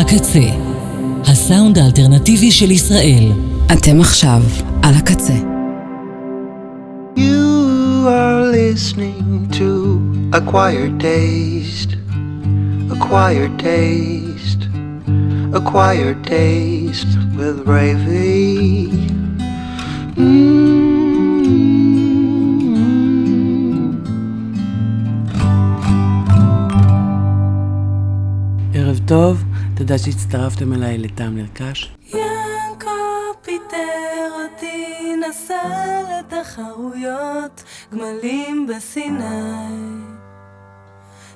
הקצה, הסאונד האלטרנטיבי של ישראל. אתם עכשיו על הקצה. You are listening to Acquired Taste, Acquired Taste, Acquired Taste with Ravy. Mm. ערב טוב, תודה שהצטרפתם אליי לטעם נרכש. ינקו פיטר אותי, נסע לתחרויות, גמלים בסיני.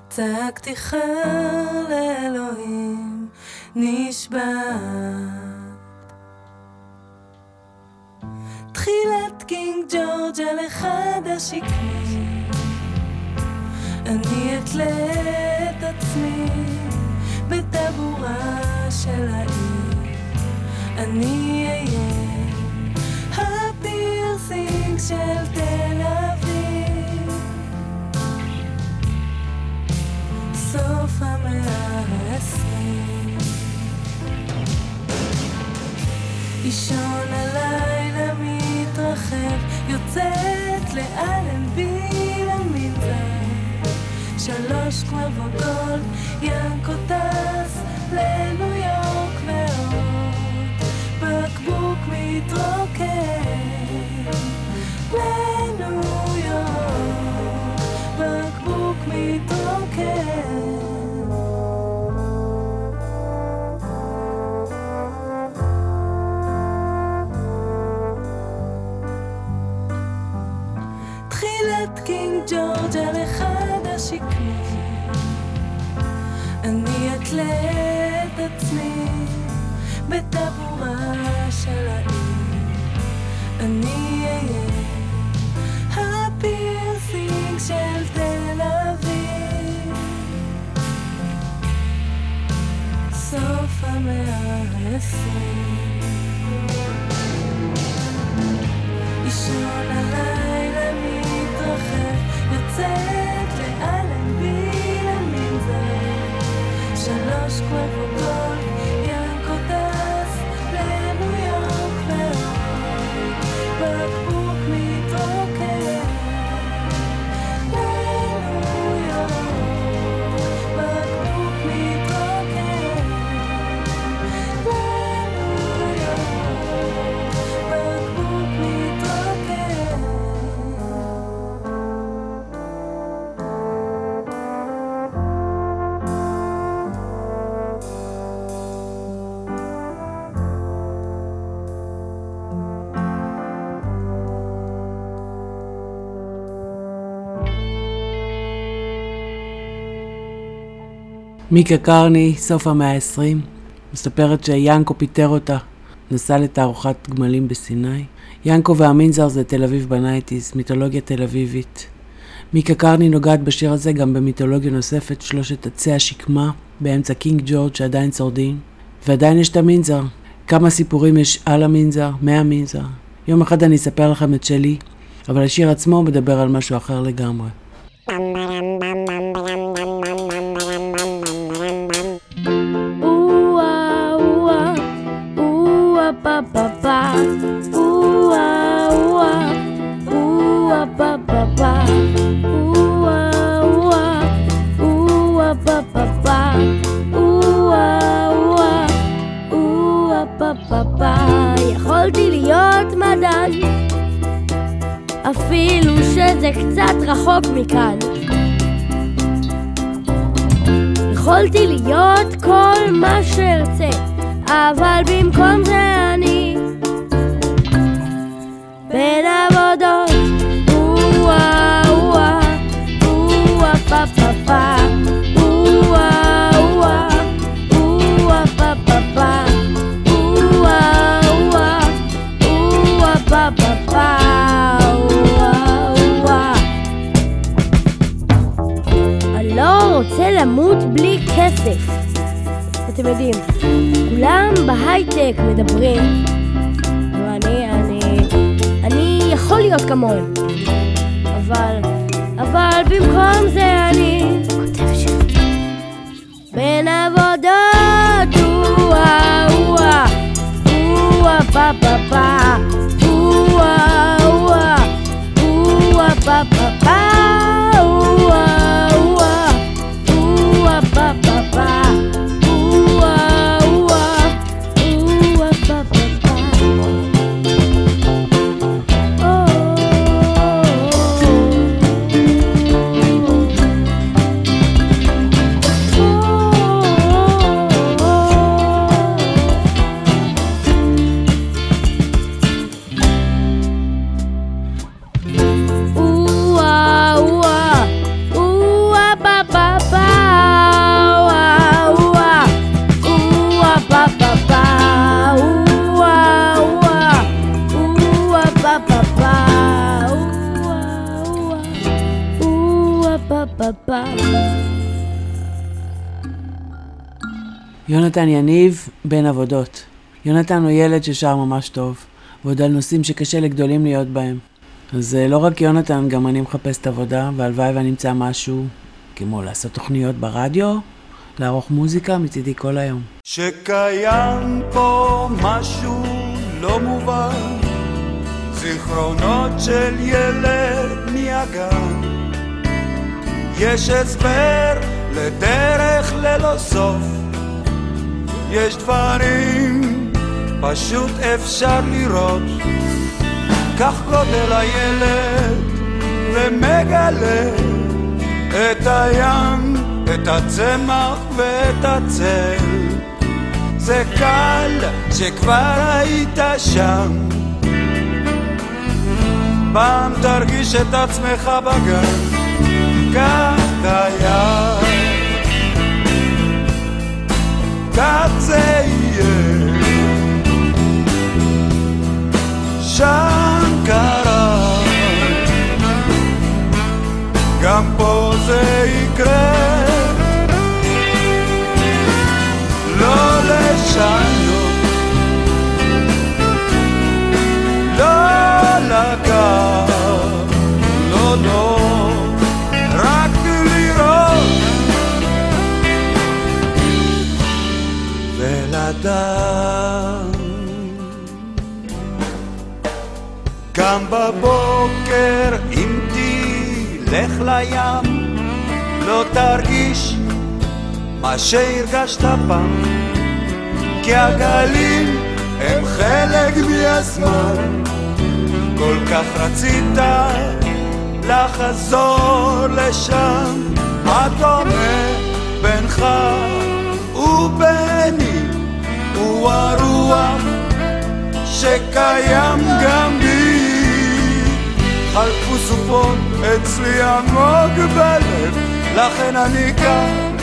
צעקתי חר לאלוהים, נשבעת. תחילת קינג ג'ורג' על אחד השקמים, אני אתלה את עצמי. בטבורה של העיר. אני אהיה הפירסינג של תל אביב. סוף המאה העשרים אישון הלילה מתרחב יוצאת לאלנבי שלוש כבר וגולד ינקו טס לניו יורק ועוד בקבוק מתרוקן לניו יורק. בקבוק מתרוקן. קינג ג'ורג' על השקמים אני אתלה את עצמי בטבורה של העיר. אני אהיה הפירסינג של תל אביב. סוף המאה העשרים אישון הלילה מתרחב יוצאת מיקה קרני, סוף המאה ה-20, מספרת שיאנקו פיטר אותה, נסע לתערוכת גמלים בסיני. יאנקו והמינזר זה תל אביב ב nineties, מיתולוגיה תל אביבית. מיקה קרני נוגעת בשיר הזה גם במיתולוגיה נוספת, שלושת עצי השקמה, באמצע קינג ג'ורג' שעדיין שורדים. ועדיין יש את המינזר. כמה סיפורים יש על המינזר, מהמינזר. יום אחד אני אספר לכם את שלי, אבל השיר עצמו מדבר על משהו אחר לגמרי. יונתן יניב, בן עבודות. יונתן הוא ילד ששר ממש טוב, ועוד על נושאים שקשה לגדולים להיות בהם. אז אה, לא רק יונתן, גם אני מחפשת עבודה, והלוואי ואנמצא משהו, כמו לעשות תוכניות ברדיו, לערוך מוזיקה מצידי כל היום. שקיים פה משהו לא מובן, זיכרונות של ילד מהגן. יש הסבר לדרך ללא סוף, יש דברים פשוט אפשר לראות. כך גודל הילד ומגלה את הים, את הצמח ואת הצל. זה קל שכבר היית שם. פעם תרגיש את עצמך בגן, כך היה. כך זה יהיה. שם קרה, גם פה בבוקר אם תלך לים, לא תרגיש מה שהרגשת פעם, כי הגלים הם חלק מהזמן. כל כך רצית לחזור לשם, מה דומה בינך וביני, הוא הרוח שקיים גם בי. חלפו סופות אצלי עמוק בלב, לכן אני כאן,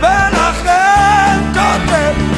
ולכן כותב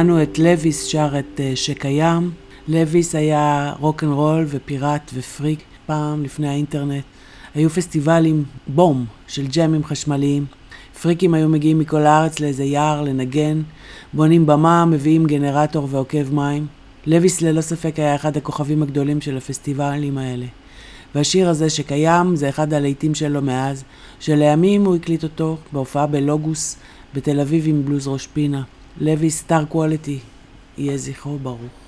שמענו את לויס שר את אה, שקיים. לויס היה רוקנרול ופיראט ופריק פעם לפני האינטרנט. היו פסטיבלים בום של ג'מים חשמליים. פריקים היו מגיעים מכל הארץ לאיזה יער לנגן, בונים במה, מביאים גנרטור ועוקב מים. לויס ללא ספק היה אחד הכוכבים הגדולים של הפסטיבלים האלה. והשיר הזה שקיים זה אחד הלהיטים שלו מאז, שלימים הוא הקליט אותו בהופעה בלוגוס בתל אביב עם בלוז ראש פינה. לוי סטאר קואליטי, יהיה זכרו ברוך.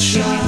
sunshine.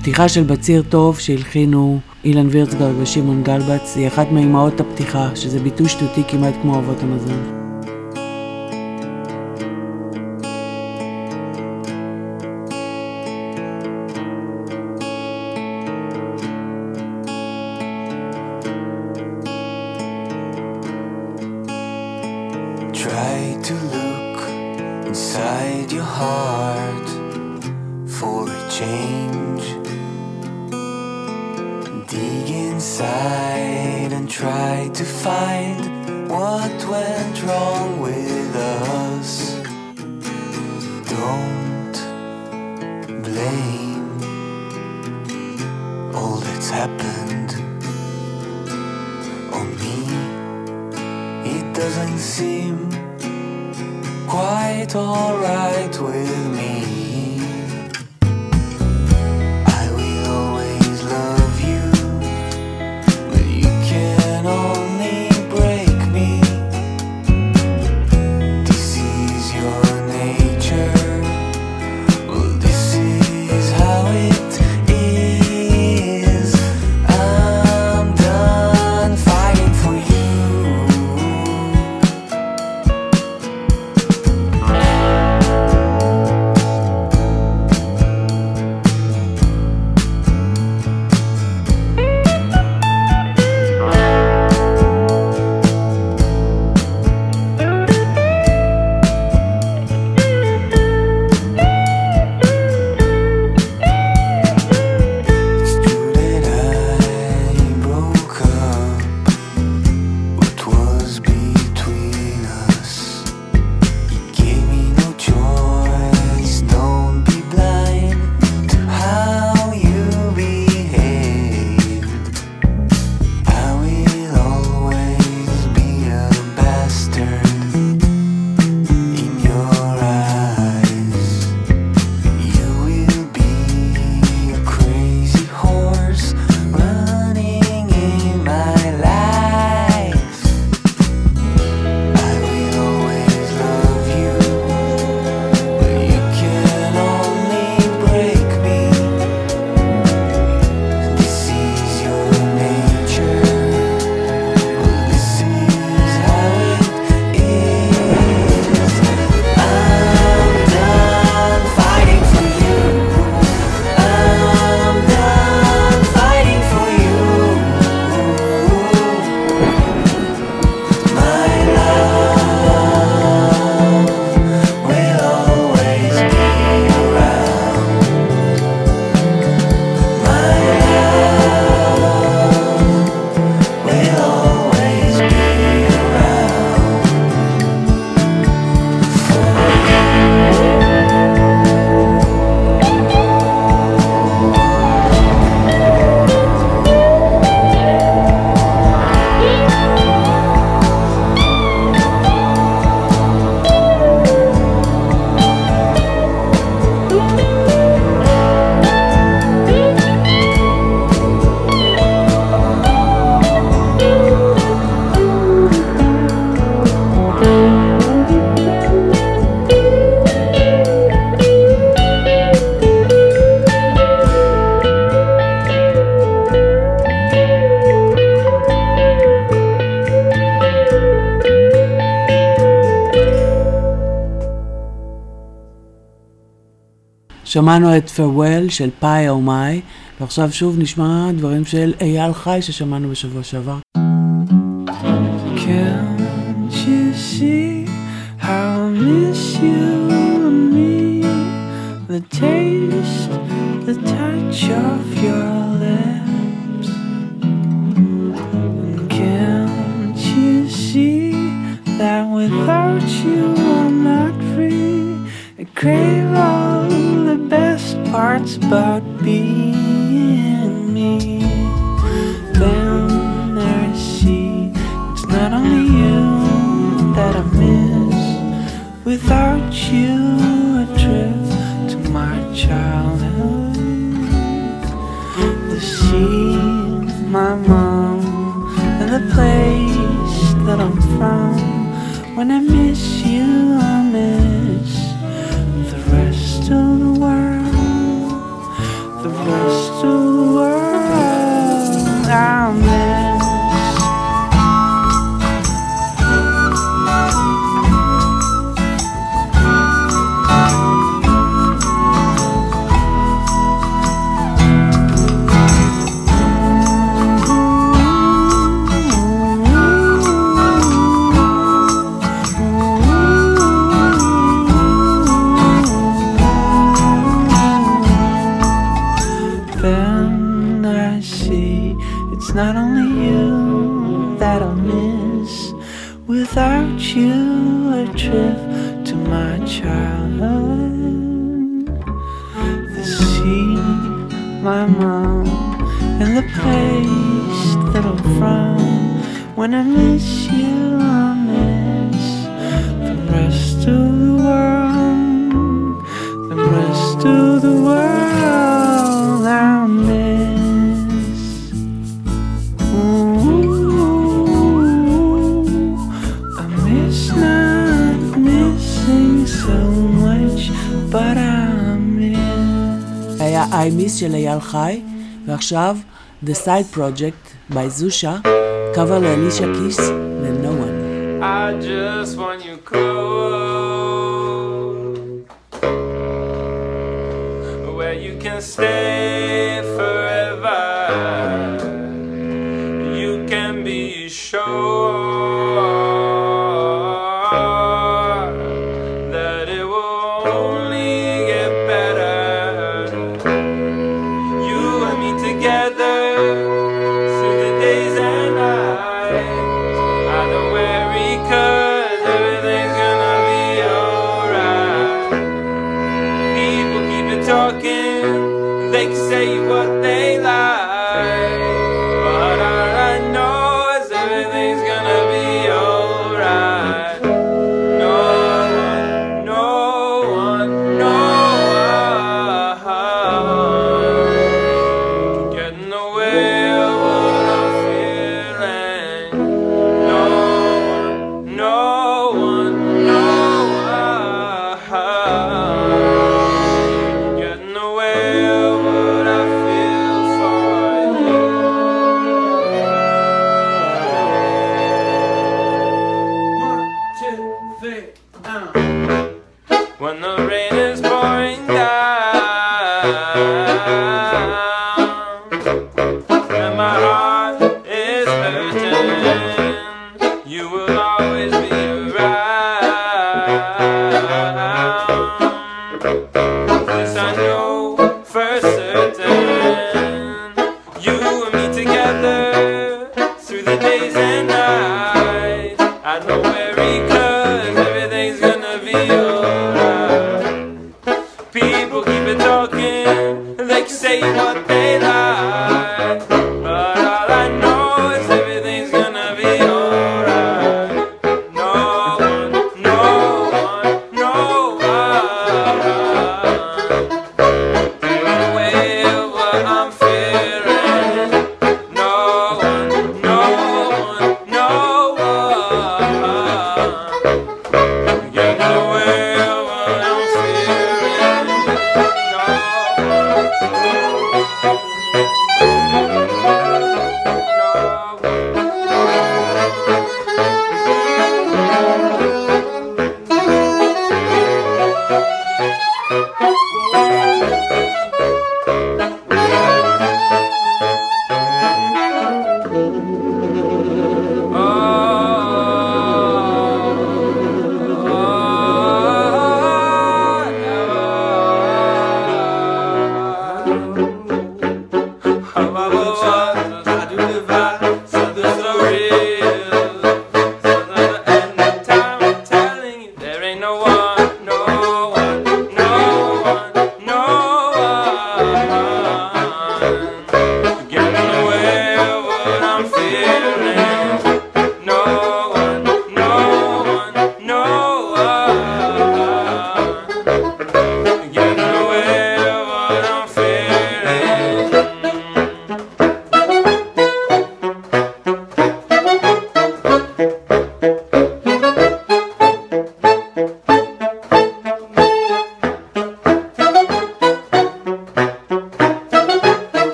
הפתיחה של בציר טוב שהלחינו אילן וירצגר ושמעון גלבץ היא אחת מאימהות הפתיחה, שזה ביטוי שטותי כמעט כמו אבות המזון. שמענו את farewell של פאי או מאי, ועכשיו שוב נשמע דברים של אייל חי ששמענו בשבוע שעבר, חי, ועכשיו The Side Project by Zusha, קאבר לאלישה קיס ל-No One. I just want you close Where you can stay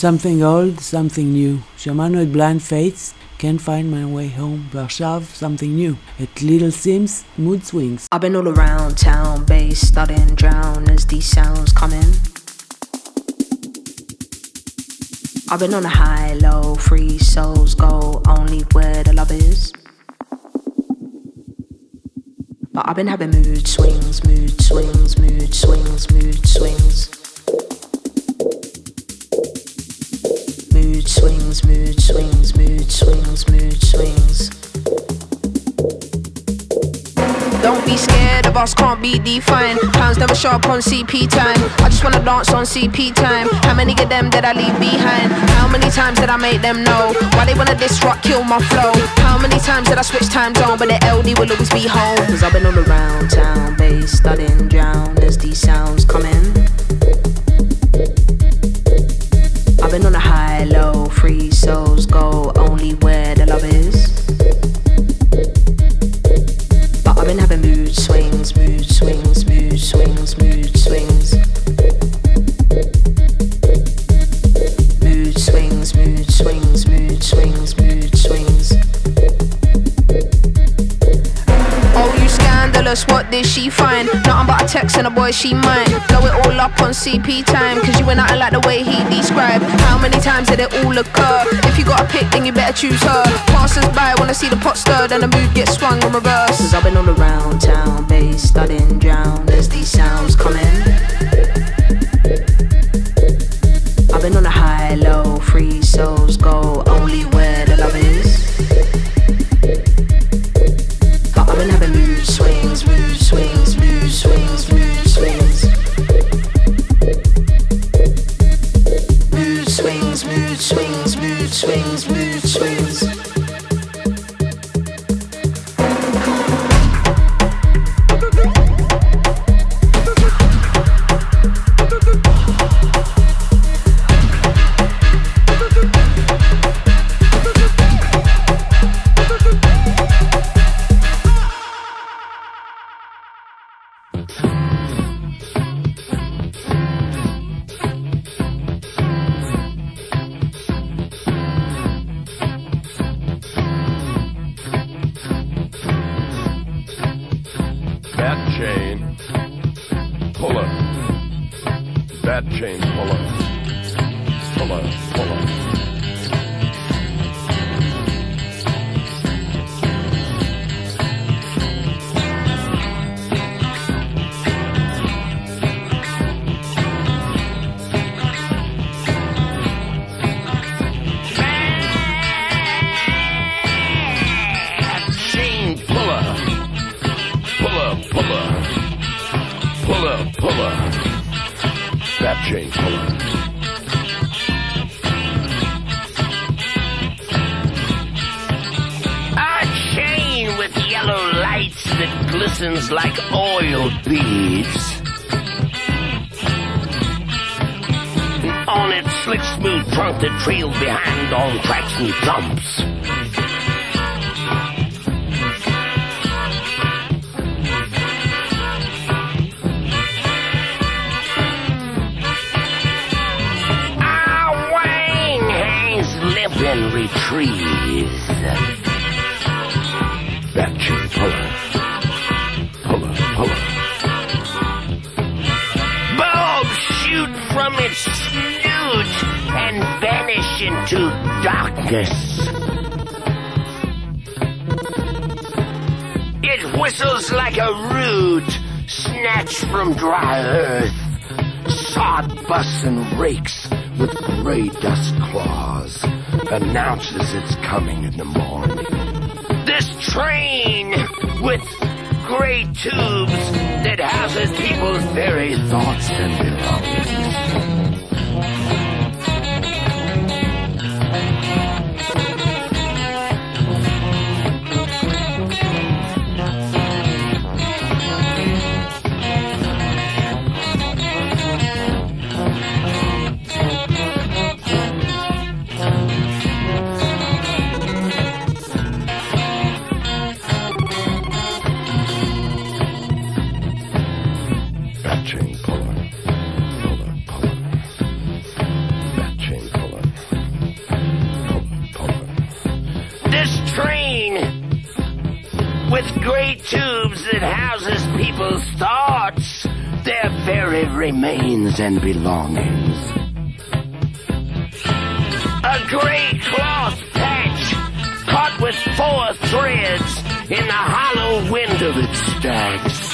Something old, something new. שמענו את בליינד פייטס, Can't find my way home, ועכשיו something new. את ליטל סימס, mood swings. I've been all around town, bass studying, drown as these sounds come in. I've been on a high, low, free souls go only where the love is. But I've been having mood swings, mood swings, mood swings, mood swings. Be defined. Pounds never show up on CP time. I just wanna dance on CP time. How many of them did I leave behind? How many times did I make them know? Why they wanna disrupt, kill my flow? How many times did I switch time zone? But the LD will always be home. Cause I've been all around town, bass studying, drown as these sounds come in. I've been on a high, low, free souls go only where the love is. She fine. Nothing but a text and a boy she mine. Blow it all up on CP time, cause you ain't nothing like the way he described. How many times did it all occur? If you got a pick, then you better choose her. Passers by wanna see the pot stirred and the mood gets swung in reverse. Cause I've been all around town, bass studying, drown as these sounds come James Fuller. Fuller, Fuller. Announces its coming in the morning. This train with gray tubes that houses people's very thoughts and belongings. Remains and belongings. A gray cloth patch caught with four threads in the hollow wind of its stags.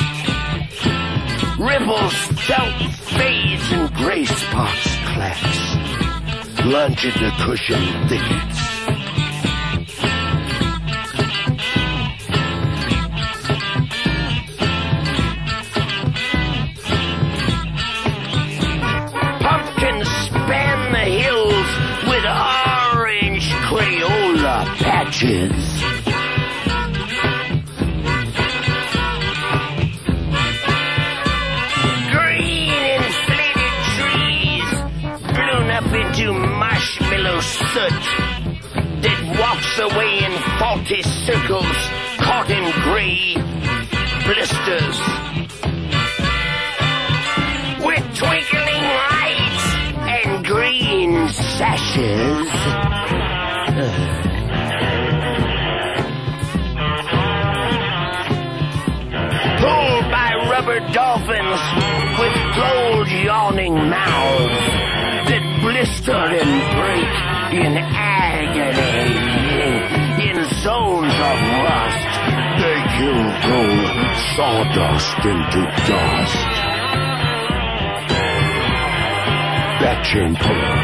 Ripples, felt fades, and gray spots clacks. Lunch at the cushion thickets. Patches. Green inflated trees blown up into marshmallow soot that walks away in faulty circles caught in gray blisters. With twinkling lights and green sashes. Dolphins with gold yawning mouths that blister and break in agony. In zones of rust, They kill gold sawdust into dust. That chain puller.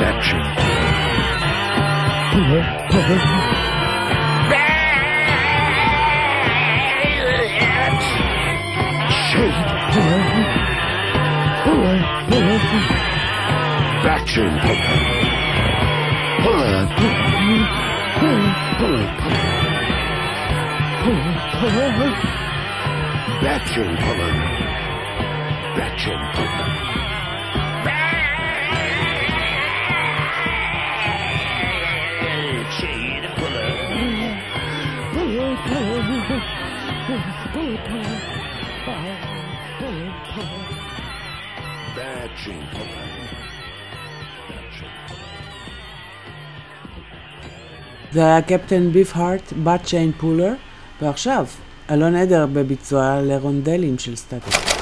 That chain puller. Back chain. Back chain. Back chain. Bye. batching זה היה קפטן ביף הארט, בת שיין פולר, ועכשיו, אלון עדר בביצוע לרונדלים של סטטוס.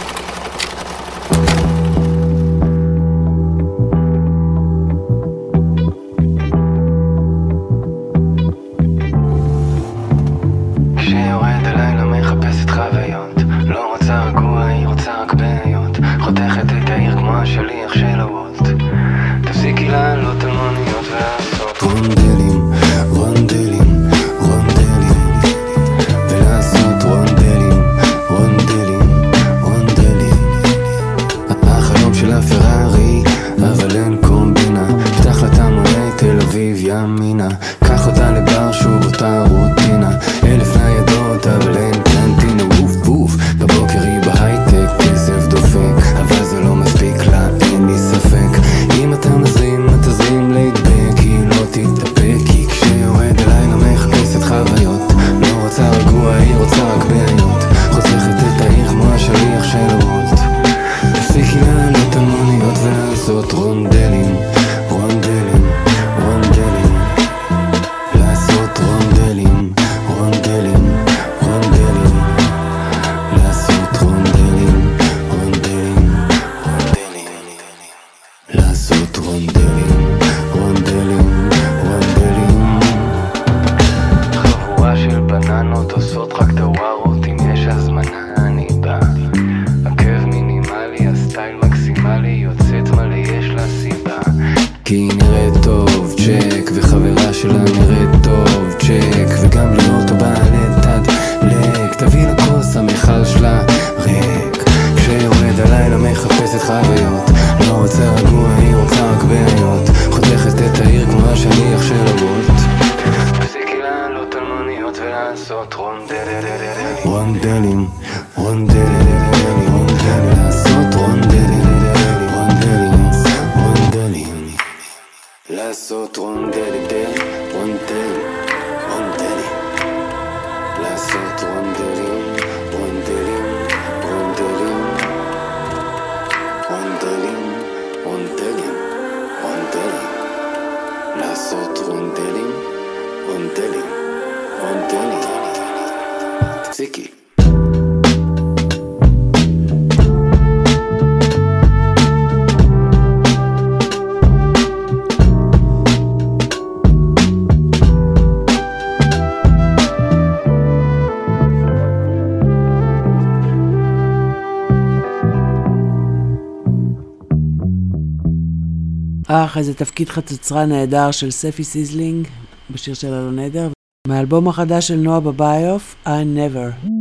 ככה איזה תפקיד חצוצרה נהדר של ספי ציזלינג בשיר של אלון לא עדר, מהאלבום החדש של נועה בבייאוף, I Never.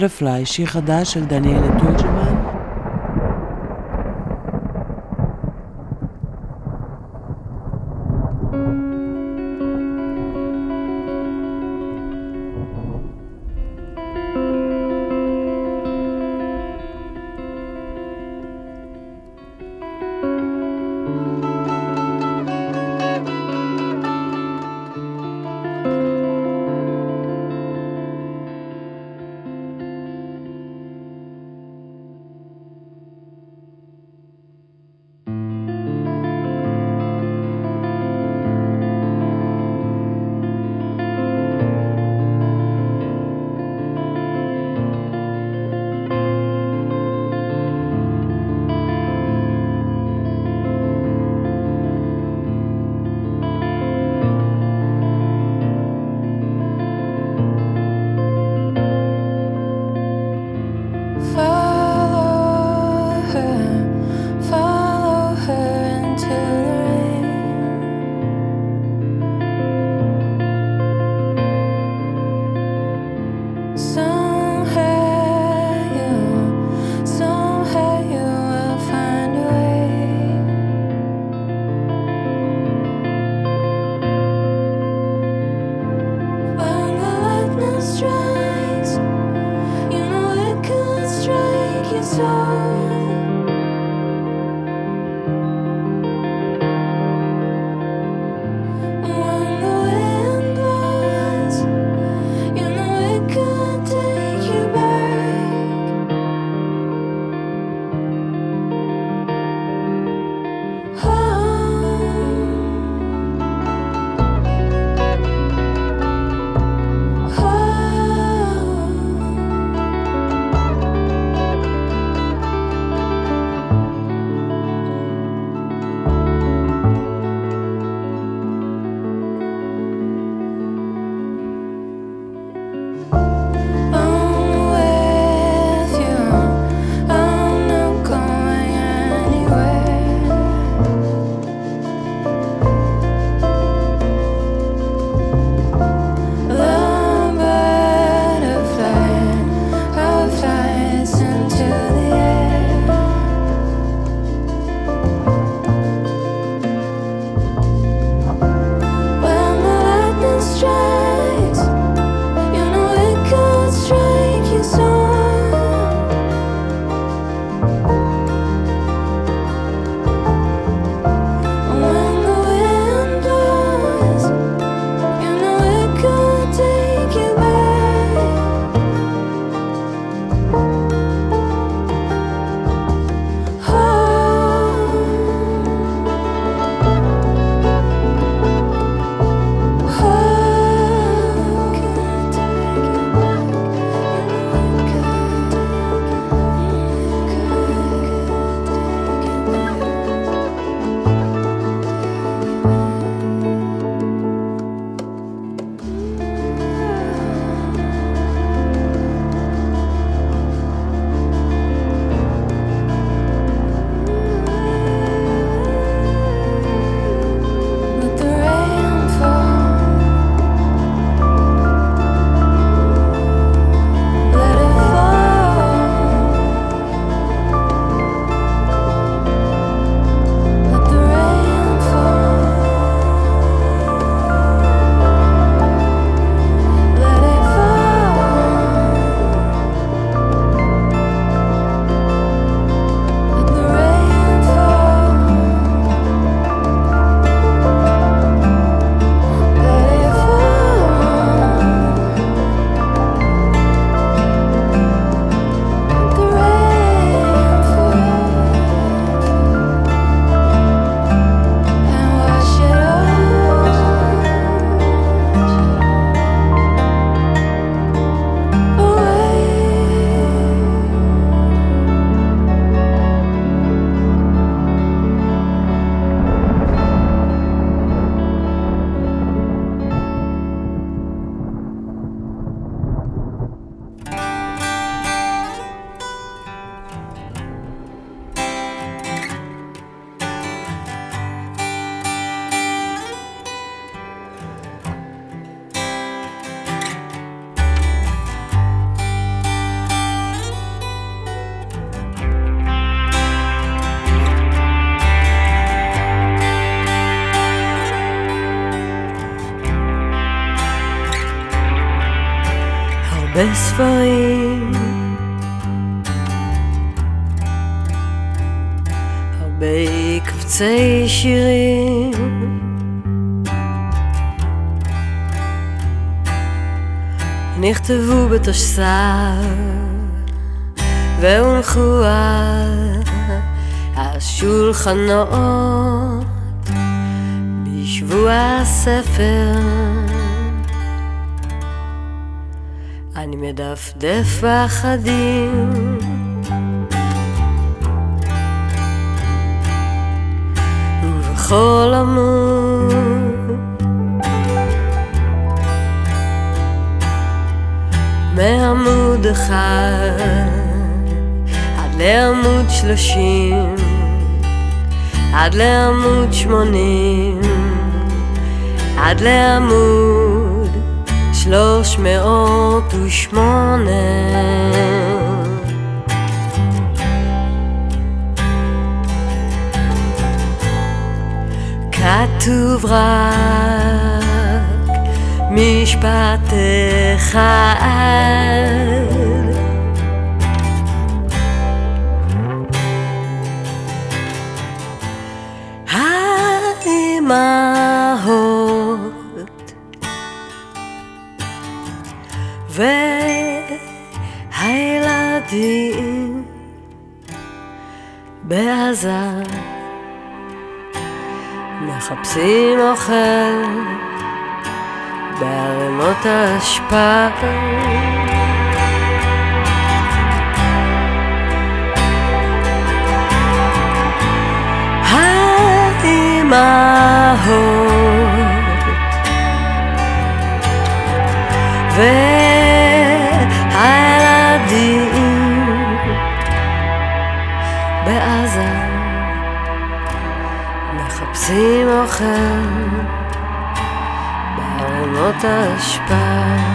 Butterfly, שיר חדש של דניאלה תורג'מן. בספרים. הרבה קבצי שירים. נכתבו בתשס"ר והונחו על השולחנות בשבוע הספר. אני מדפדף פחדים. ובכל עמוד מעמוד אחד עד לעמוד שלושים עד לעמוד שמונים עד לעמוד שלוש מאות ושמונה. כתוב רק משפט אחד. האמהות והילדים בעזה מחפשים אוכל בערימות האשפה האימהות זוכר בעונות האשפה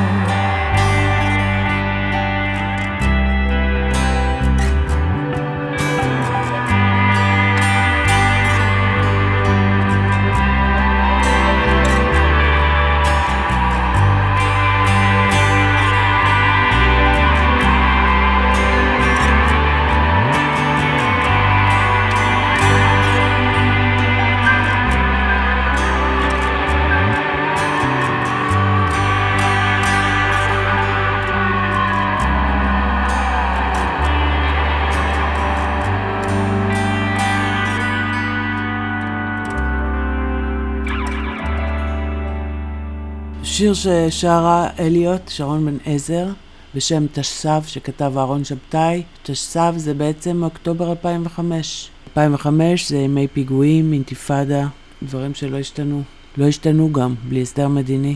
שיר ששרה אליוט, שרון בן עזר, בשם תשס"ב, שכתב אהרון שבתאי. תשס"ב זה בעצם אוקטובר 2005. 2005 זה ימי פיגועים, אינתיפאדה, דברים שלא השתנו. לא השתנו גם, בלי הסדר מדיני.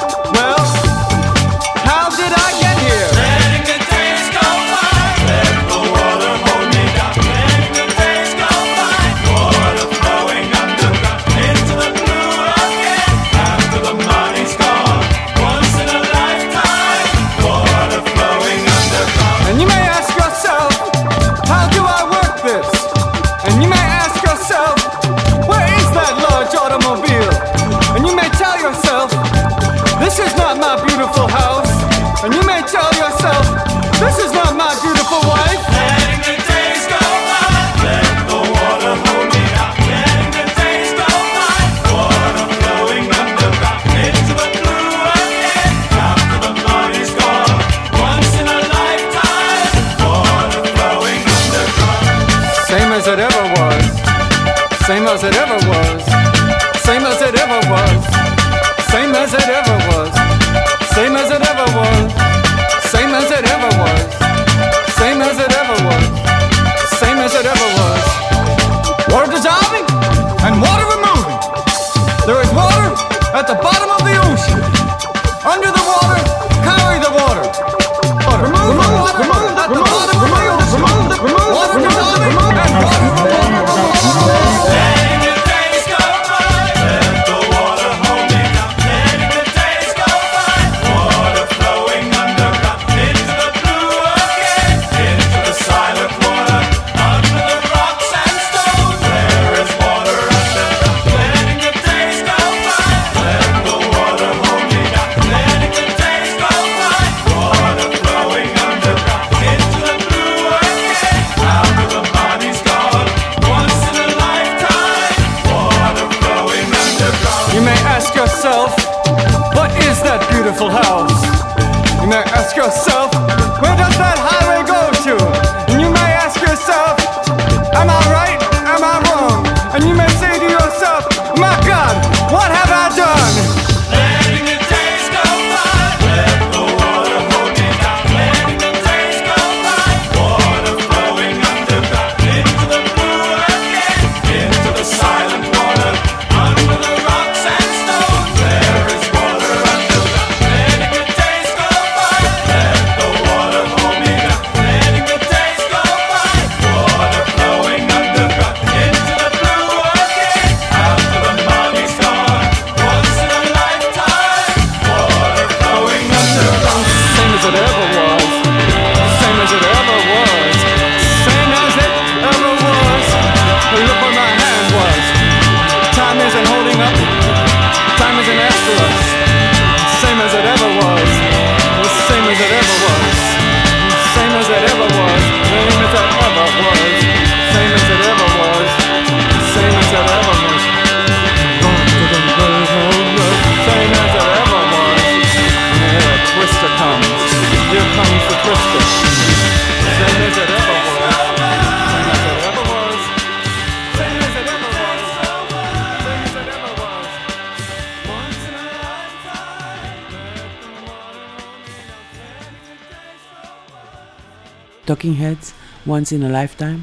ה-Talking Heads, Once in a Lifetime.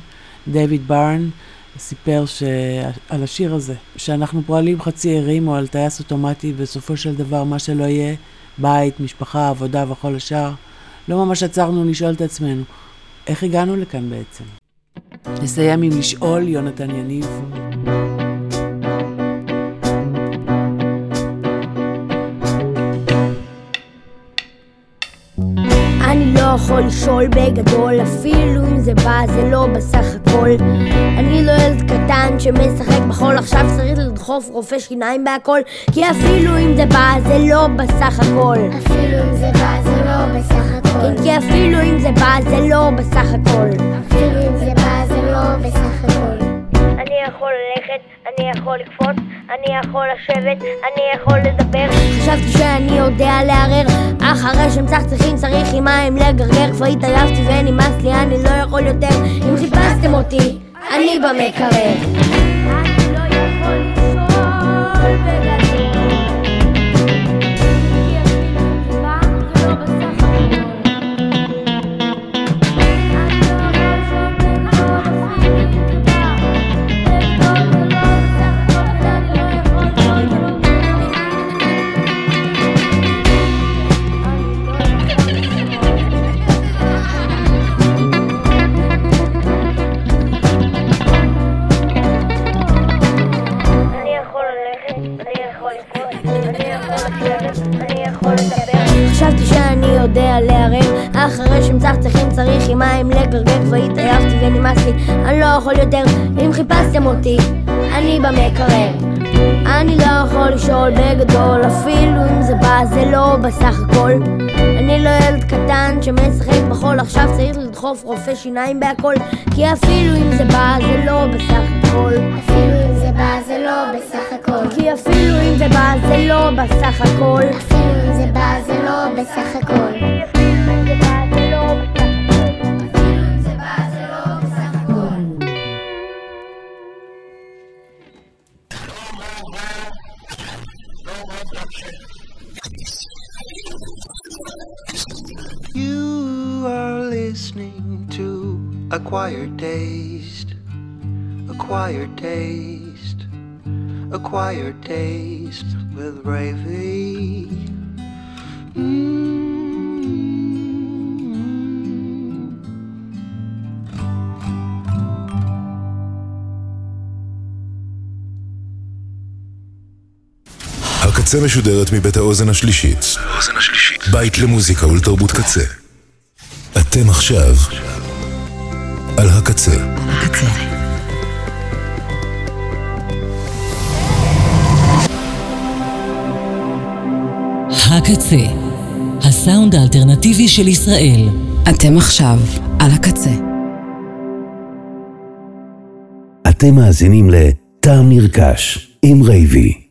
דיוויד ברן סיפר ש... על השיר הזה, שאנחנו פועלים חצי ערים או על טייס אוטומטי, בסופו של דבר מה שלא יהיה, בית, משפחה, עבודה וכל השאר, לא ממש עצרנו לשאול את עצמנו, איך הגענו לכאן בעצם? נסיים עם לשאול, יונתן יניב. לא יכול לשאול בגדול, אפילו אם זה בא, זה לא בסך הכל. אני לא ילד קטן שמשחק בחול, עכשיו צריך לדחוף רופא שיניים בהכל. כי אפילו אם זה בא, זה לא בסך הכל. אפילו אם זה בא, זה לא בסך הכל. כן, כי אפילו אם זה בא, זה לא בסך הכל. אפילו אם זה בא, זה לא בסך הכל. אני יכול ללכת, אני יכול לקפוץ, אני יכול לשבת, אני יכול לדבר. חשבתי שאני יודע לערער, אחרי שמצחצחים צריך עם מים לגרגר. כבר התעייפתי ונמאס לי, אני לא יכול יותר. אם חיפשתם אותי, אני במקרר. אני לא יכול אחרי שמצחצחים צריך עם מים לגרגר, כבר התעייפתי ונמאס לי, אני לא יכול יותר, אם חיפשתם אותי, אני במקרר. אני לא יכול לשאול בגדול, אפילו אם זה בא, זה לא בסך הכל. אני לא ילד קטן שמשחק בחול, עכשיו צריך לדחוף רופא שיניים בהכל, כי אפילו אם זה בא, זה לא בסך הכל. אפילו אם זה בא, זה לא בסך הכל. כי אפילו אם זה בא, זה לא בסך הכל. אפילו אם זה בא, זה לא בסך הכל. Acquired Taste. Acquired Taste. Acquired Taste with Ravy. הקצה משודרת מבית האוזן השלישית. בית למוזיקה ולתרבות קצה. אתם עכשיו על הקצה. הקצה, הסאונד האלטרנטיבי של ישראל. אתם עכשיו על הקצה. אתם מאזינים לטעם נרכש עם רייבי.